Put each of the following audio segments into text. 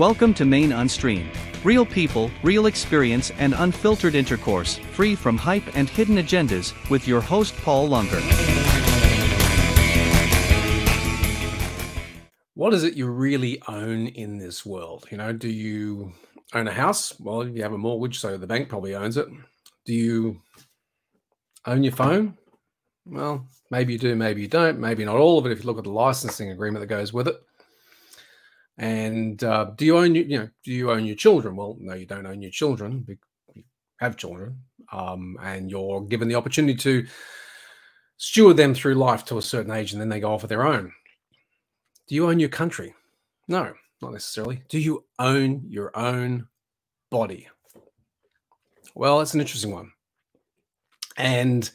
Welcome to Maine Unstreamed. Real people, real experience, and unfiltered intercourse, free from hype and hidden agendas, with your host Paul Lunger. What is it you really own in this world? You know, do you own a house? Well, you have a mortgage, so the bank probably owns it. Do you own your phone? Well, maybe you do, maybe you don't. Maybe not all of it if you look at the licensing agreement that goes with it. And uh, do you own you know do you own your children? Well, no, you don't own your children. You have children, um, and you're given the opportunity to steward them through life to a certain age, and then they go off of their own. Do you own your country? No, not necessarily. Do you own your own body? Well, it's an interesting one. And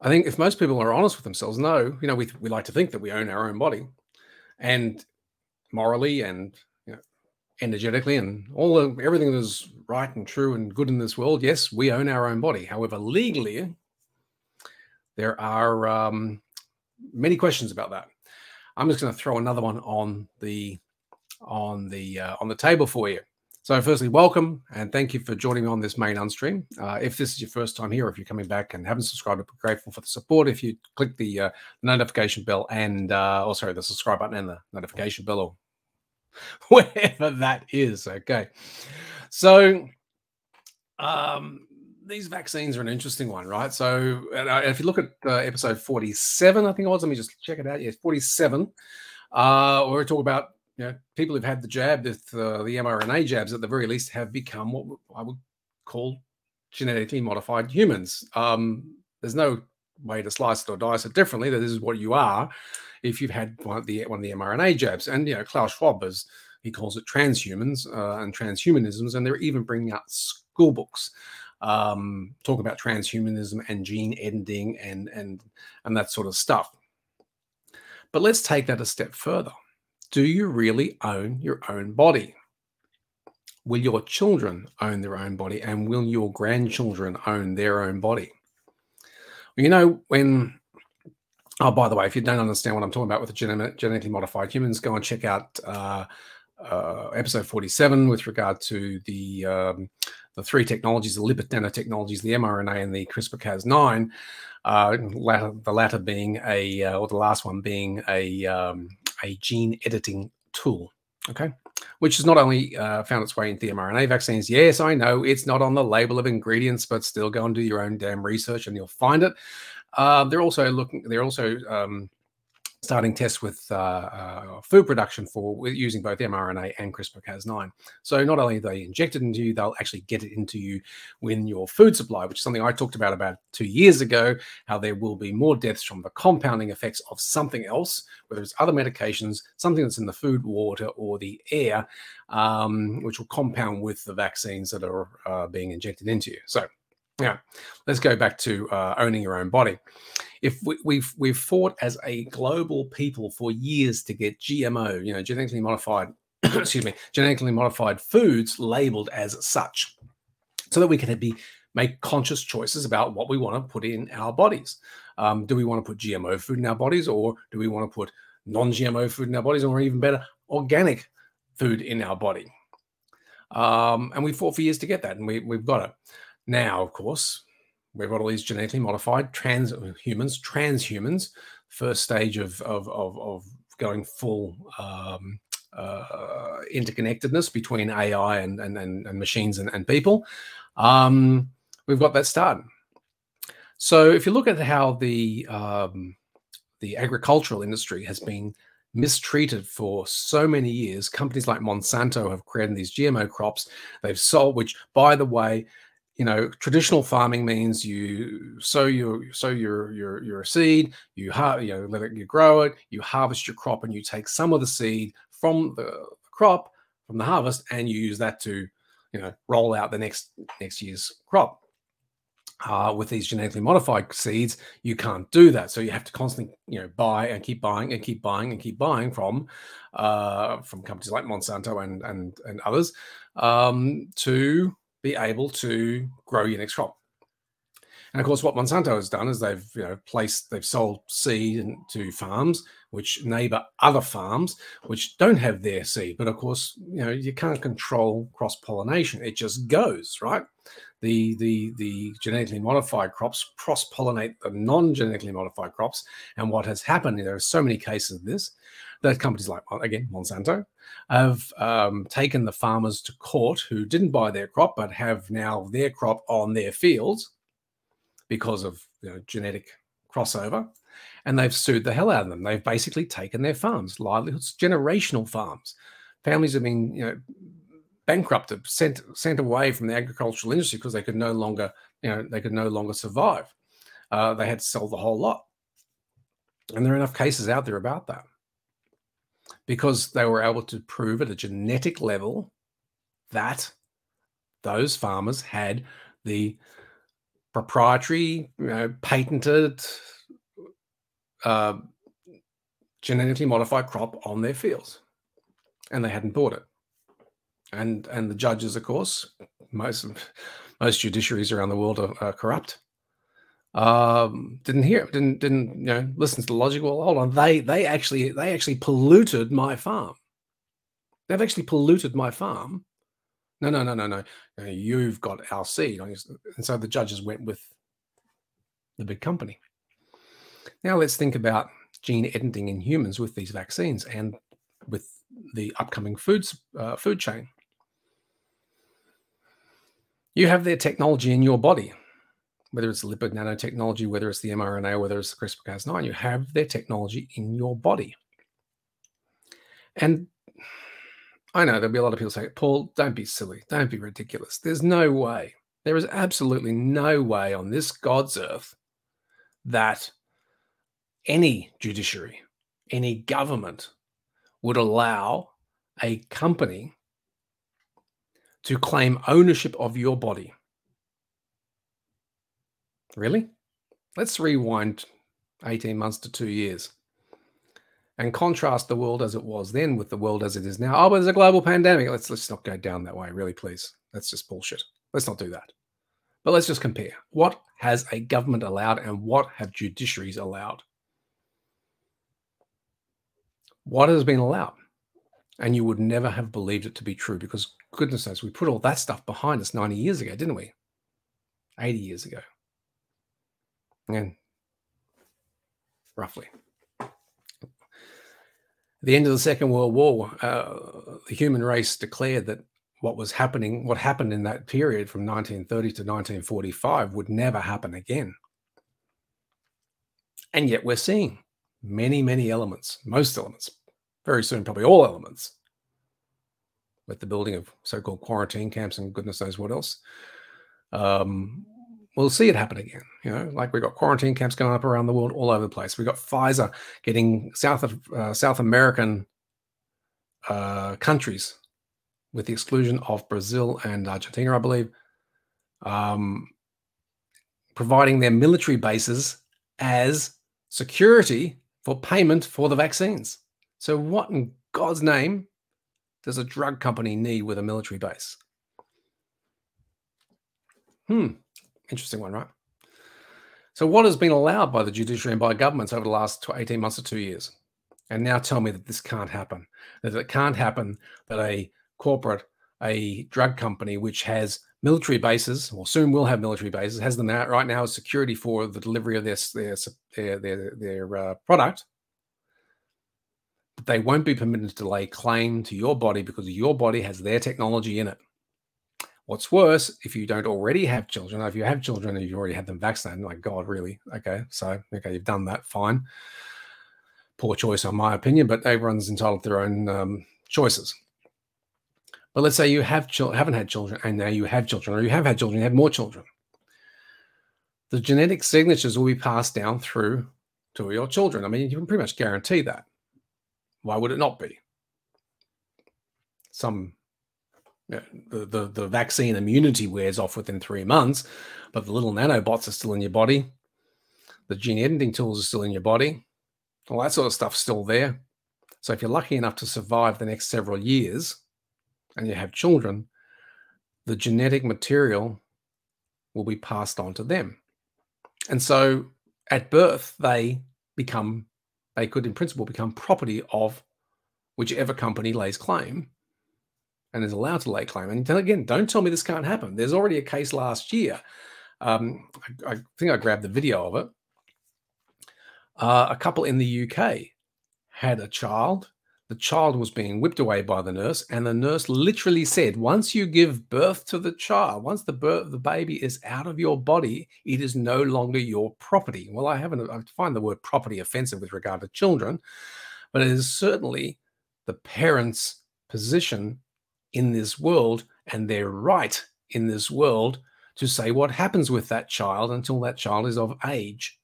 I think if most people are honest with themselves, no, you know, we, we like to think that we own our own body and morally and you know, energetically and all the, everything that is right and true and good in this world. Yes, we own our own body. However, legally, there are um, many questions about that. I'm just going to throw another one on the on the uh, on the table for you. So, firstly, welcome and thank you for joining me on this main Unstream. Uh, if this is your first time here, if you're coming back and haven't subscribed, I'm grateful for the support. If you click the uh, notification bell and uh, oh, sorry, the subscribe button and the notification bell, or wherever that is. Okay, so um, these vaccines are an interesting one, right? So, uh, if you look at uh, episode 47, I think it was, let me just check it out. Yes, 47. Uh, where we're talking about you know, people who've had the jab, with uh, the mRNA jabs, at the very least, have become what I would call genetically modified humans. Um, there's no way to slice it or dice it differently. That this is what you are if you've had one of the one of the mRNA jabs. And you know, Klaus Schwab is he calls it transhumans uh, and transhumanisms, and they're even bringing out school books um, talk about transhumanism and gene editing and and and that sort of stuff. But let's take that a step further. Do you really own your own body? Will your children own their own body, and will your grandchildren own their own body? You know, when oh, by the way, if you don't understand what I'm talking about with the genetically modified humans, go and check out uh, uh, episode 47 with regard to the um, the three technologies, the lipid nanotechnologies, the mRNA, and the CRISPR-Cas9. Uh, latter, the latter being a, uh, or the last one being a um, a gene editing tool. Okay, which has not only uh, found its way into the mRNA vaccines. Yes, I know it's not on the label of ingredients, but still go and do your own damn research, and you'll find it. Uh, they're also looking. They're also um, starting tests with uh, uh, food production for using both mRNA and CRISPR-Cas9. So not only they injected into you, they'll actually get it into you when your food supply, which is something I talked about about two years ago, how there will be more deaths from the compounding effects of something else, whether it's other medications, something that's in the food, water, or the air, um, which will compound with the vaccines that are uh, being injected into you. So yeah, let's go back to uh, owning your own body if we, we've we've fought as a global people for years to get GMO, you know, genetically modified, excuse me, genetically modified foods labeled as such, so that we can be make conscious choices about what we want to put in our bodies. Um, do we want to put GMO food in our bodies, or do we want to put non-GMO food in our bodies, or even better, organic food in our body? Um, and we fought for years to get that, and we, we've got it. Now, of course, we've got all these genetically modified trans humans, transhumans, first stage of of of, of going full um, uh, interconnectedness between AI and and, and, and machines and, and people. Um, we've got that started. So if you look at how the um, the agricultural industry has been mistreated for so many years, companies like Monsanto have created these GMO crops. They've sold, which by the way, you know traditional farming means you sow your sow your your your seed you har- you know let it you grow it you harvest your crop and you take some of the seed from the crop from the harvest and you use that to you know roll out the next next year's crop. Uh, with these genetically modified seeds you can't do that. So you have to constantly you know buy and keep buying and keep buying and keep buying from uh, from companies like monsanto and and and others um, to be able to grow your next crop. And of course, what Monsanto has done is they've you know placed they've sold seed to farms which neighbor other farms which don't have their seed. But of course, you know, you can't control cross pollination. It just goes, right? The, the, the genetically modified crops cross pollinate the non genetically modified crops. And what has happened, there are so many cases of this, that companies like, again, Monsanto, have um, taken the farmers to court who didn't buy their crop but have now their crop on their fields because of you know, genetic crossover and they've sued the hell out of them. They've basically taken their farms, livelihoods, generational farms. Families have been, you know, bankrupted, sent sent away from the agricultural industry because they could no longer, you know, they could no longer survive. Uh, they had to sell the whole lot, and there are enough cases out there about that because they were able to prove at a genetic level that those farmers had the proprietary, you know, patented uh, genetically modified crop on their fields, and they hadn't bought it. And and the judges, of course, most most judiciaries around the world are, are corrupt. Um, didn't hear, didn't didn't you know listen to the logic. Well, hold on, they they actually they actually polluted my farm. They've actually polluted my farm. No, no, no, no, no. You've got our seed, and so the judges went with the big company. Now let's think about gene editing in humans with these vaccines and with the upcoming foods uh, food chain. You have their technology in your body, whether it's lipid nanotechnology, whether it's the mRNA, whether it's the CRISPR-Cas9. You have their technology in your body, and I know there'll be a lot of people saying, Paul, don't be silly. Don't be ridiculous. There's no way. There is absolutely no way on this God's earth that any judiciary, any government would allow a company to claim ownership of your body. Really? Let's rewind 18 months to two years and contrast the world as it was then with the world as it is now. Oh, but there's a global pandemic. Let's let's not go down that way, really, please. That's just bullshit. Let's not do that. But let's just compare. What has a government allowed and what have judiciaries allowed? what has been allowed. And you would never have believed it to be true because, goodness knows, we put all that stuff behind us 90 years ago, didn't we? 80 years ago. And roughly. At the end of the Second World War, uh, the human race declared that what was happening, what happened in that period from 1930 to 1945 would never happen again. And yet we're seeing many, many elements, most elements, very soon, probably all elements, with the building of so called quarantine camps and goodness knows what else. Um, we'll see it happen again. You know, like we've got quarantine camps going up around the world all over the place. We've got Pfizer getting South of uh, South American uh, countries, with the exclusion of Brazil and Argentina, I believe, um, providing their military bases as security for payment for the vaccines. So, what in God's name does a drug company need with a military base? Hmm, interesting one, right? So, what has been allowed by the judiciary and by governments over the last 18 months or two years? And now tell me that this can't happen, that it can't happen that a corporate, a drug company, which has military bases, or soon will have military bases, has them out right now as security for the delivery of their their their their, their uh, product. They won't be permitted to lay claim to your body because your body has their technology in it. What's worse, if you don't already have children, or if you have children and you've already had them vaccinated, like God, really? Okay, so okay, you've done that, fine. Poor choice, in my opinion, but everyone's entitled to their own um, choices. But let's say you have children, haven't had children, and now you have children, or you have had children, you have more children. The genetic signatures will be passed down through to your children. I mean, you can pretty much guarantee that. Why would it not be? Some Uh, the, the the vaccine immunity wears off within three months, but the little nanobots are still in your body. The gene editing tools are still in your body. All that sort of stuff's still there. So if you're lucky enough to survive the next several years, and you have children, the genetic material will be passed on to them. And so at birth, they become they could, in principle, become property of whichever company lays claim and is allowed to lay claim. And again, don't tell me this can't happen. There's already a case last year. Um, I, I, think I grabbed the video of it. Uh, a couple in the UK had a child. The child was being whipped away by the nurse, and the nurse literally said, "Once you give birth to the child, once the birth the baby is out of your body, it is no longer your property." Well, I haven't. I find the word property offensive with regard to children, but it is certainly the parents' position in this world and their right in this world to say what happens with that child until that child is of age,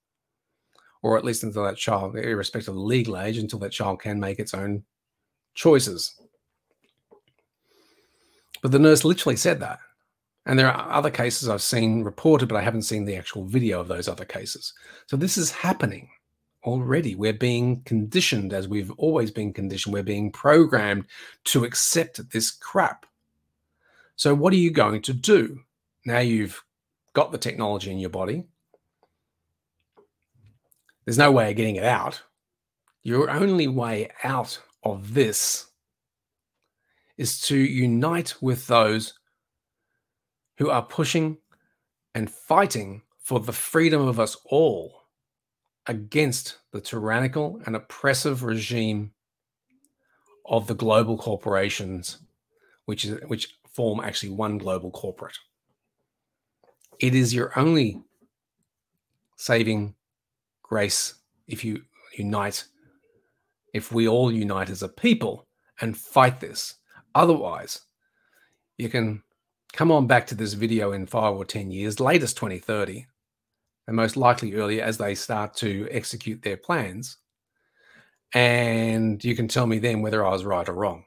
or at least until that child, irrespective of legal age, until that child can make its own choices. But the nurse literally said that. And there are other cases I've seen reported, but I haven't seen the actual video of those other cases. So this is happening already. We're being conditioned, as we've always been conditioned, we're being programmed to accept this crap. So, what are you going to do? Now you've got the technology in your body, there's no way of getting it out. Your only way out of this is to unite with those who are pushing and fighting for the freedom of us all against the tyrannical and oppressive regime of the global corporations, which is which form actually one global corporate. It is your only saving grace if you unite, if we all unite as a people and fight this. Otherwise, you can come on back to this video in five or 10 years, latest 2030, and most likely earlier as they start to execute their plans. And you can tell me then whether I was right or wrong.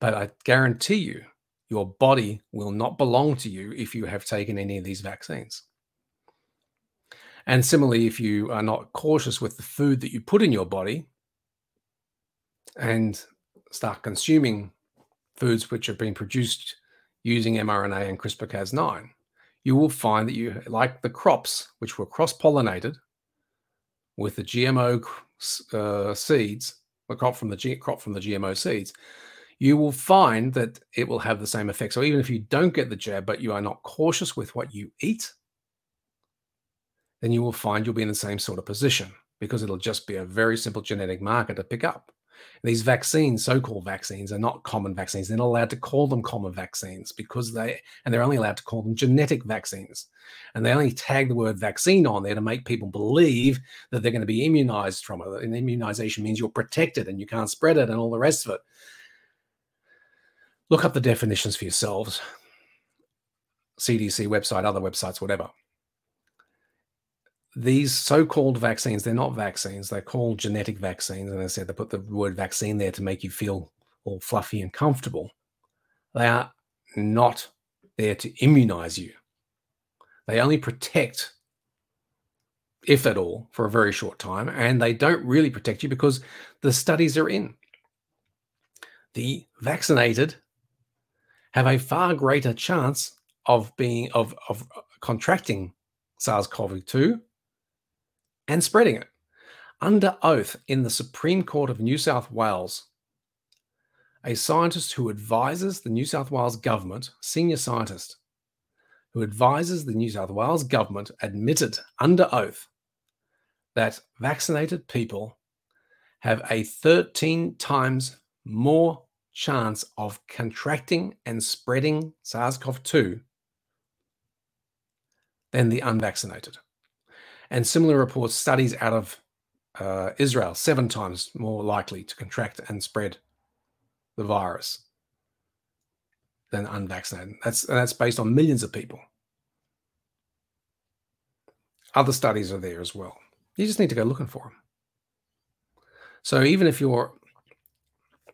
But I guarantee you, your body will not belong to you if you have taken any of these vaccines. And similarly, if you are not cautious with the food that you put in your body and start consuming foods which have been produced using mRNA and CRISPR Cas9, you will find that you like the crops which were cross-pollinated with the GMO uh, seeds, the crop from the G- crop from the GMO seeds, you will find that it will have the same effect. So even if you don't get the jab, but you are not cautious with what you eat, then you will find you'll be in the same sort of position because it'll just be a very simple genetic marker to pick up. These vaccines, so-called vaccines, are not common vaccines. They're not allowed to call them common vaccines because they, and they're only allowed to call them genetic vaccines. And they only tag the word vaccine on there to make people believe that they're going to be immunized from it. And immunization means you're protected and you can't spread it and all the rest of it. Look up the definitions for yourselves. CDC website, other websites, whatever these so-called vaccines they're not vaccines they're called genetic vaccines and i said they put the word vaccine there to make you feel all fluffy and comfortable. They are not there to immunize you. They only protect if at all for a very short time and they don't really protect you because the studies are in. The vaccinated have a far greater chance of being of of contracting SARS-CoV-2 and spreading it. Under oath in the Supreme Court of New South Wales, a scientist who advises the New South Wales government, senior scientist, who advises the New South Wales government, admitted under oath that vaccinated people have a 13 times more chance of contracting and spreading SARS CoV 2 than the unvaccinated. And similar reports, studies out of uh, Israel, seven times more likely to contract and spread the virus than unvaccinated. That's that's based on millions of people. Other studies are there as well. You just need to go looking for them. So even if you're,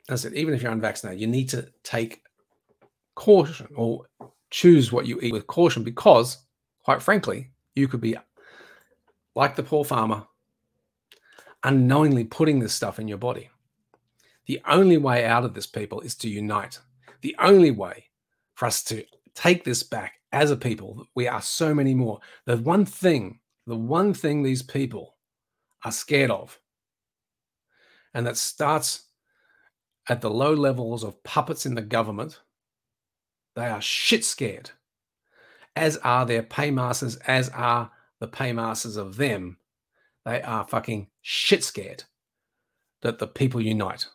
as I said, even if you're unvaccinated, you need to take caution or choose what you eat with caution because, quite frankly, you could be like the poor farmer, unknowingly putting this stuff in your body. The only way out of this, people, is to unite. The only way for us to take this back as a people, we are so many more. The one thing, the one thing these people are scared of and that starts at the low levels of puppets in the government. They are shit scared, as are their paymasters, as are the paymasters of them. They are fucking shit scared that the people unite.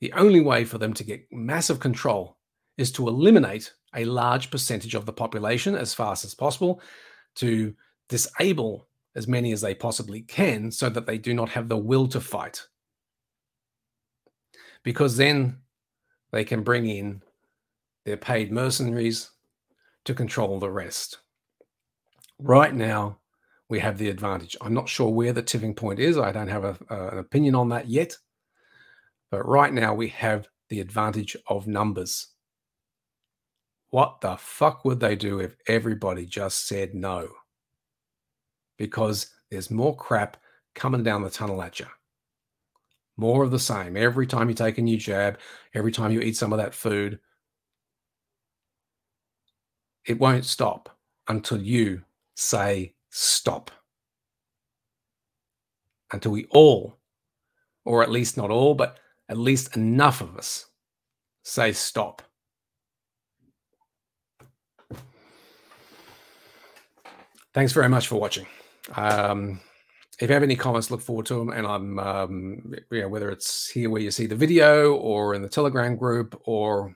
The only way for them to get massive control is to eliminate a large percentage of the population as fast as possible, to disable as many as they possibly can so that they do not have the will to fight. Because then they can bring in their paid mercenaries to control the rest. Right now, we have the advantage. I'm not sure where the tipping point is. I don't have a, an opinion on that yet. But right now, we have the advantage of numbers. What the fuck would they do if everybody just said no? Because there's more crap coming down the tunnel at you. More of the same. Every time you take a new jab, every time you eat some of that food, it won't stop until you say stop. Until we all, or at least not all, but at least enough of us say stop. Thanks very much for watching. Um, if you have any comments, look forward to them. And I'm, um, you know, whether it's here where you see the video or in the Telegram group or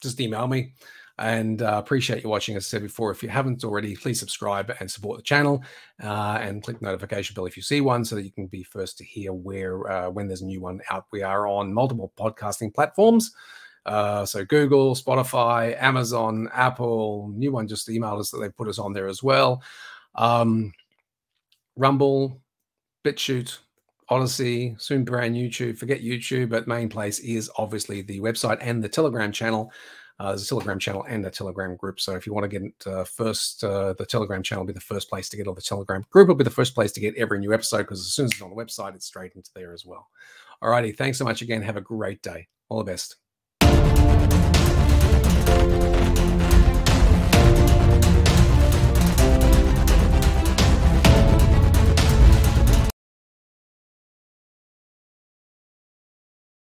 just email me and uh, appreciate you watching. As I said before, if you haven't already, please subscribe and support the channel uh, and click notification bell if you see one so that you can be first to hear where uh, when there's a new one out. We are on multiple podcasting platforms. Uh, so Google, Spotify, Amazon, Apple, new one just emailed us that they put us on there as well. Um, Rumble, BitChute, Odysee, soon brand YouTube. Forget YouTube, but main place is obviously the website and the Telegram channel uh, there's a Telegram channel and a Telegram group. So if you want to get uh, first, uh, the Telegram channel will be the first place to get, or the Telegram group will be the first place to get every new episode because as soon as it's on the website, it's straight into there as well. All righty. Thanks so much again. Have a great day. All the best.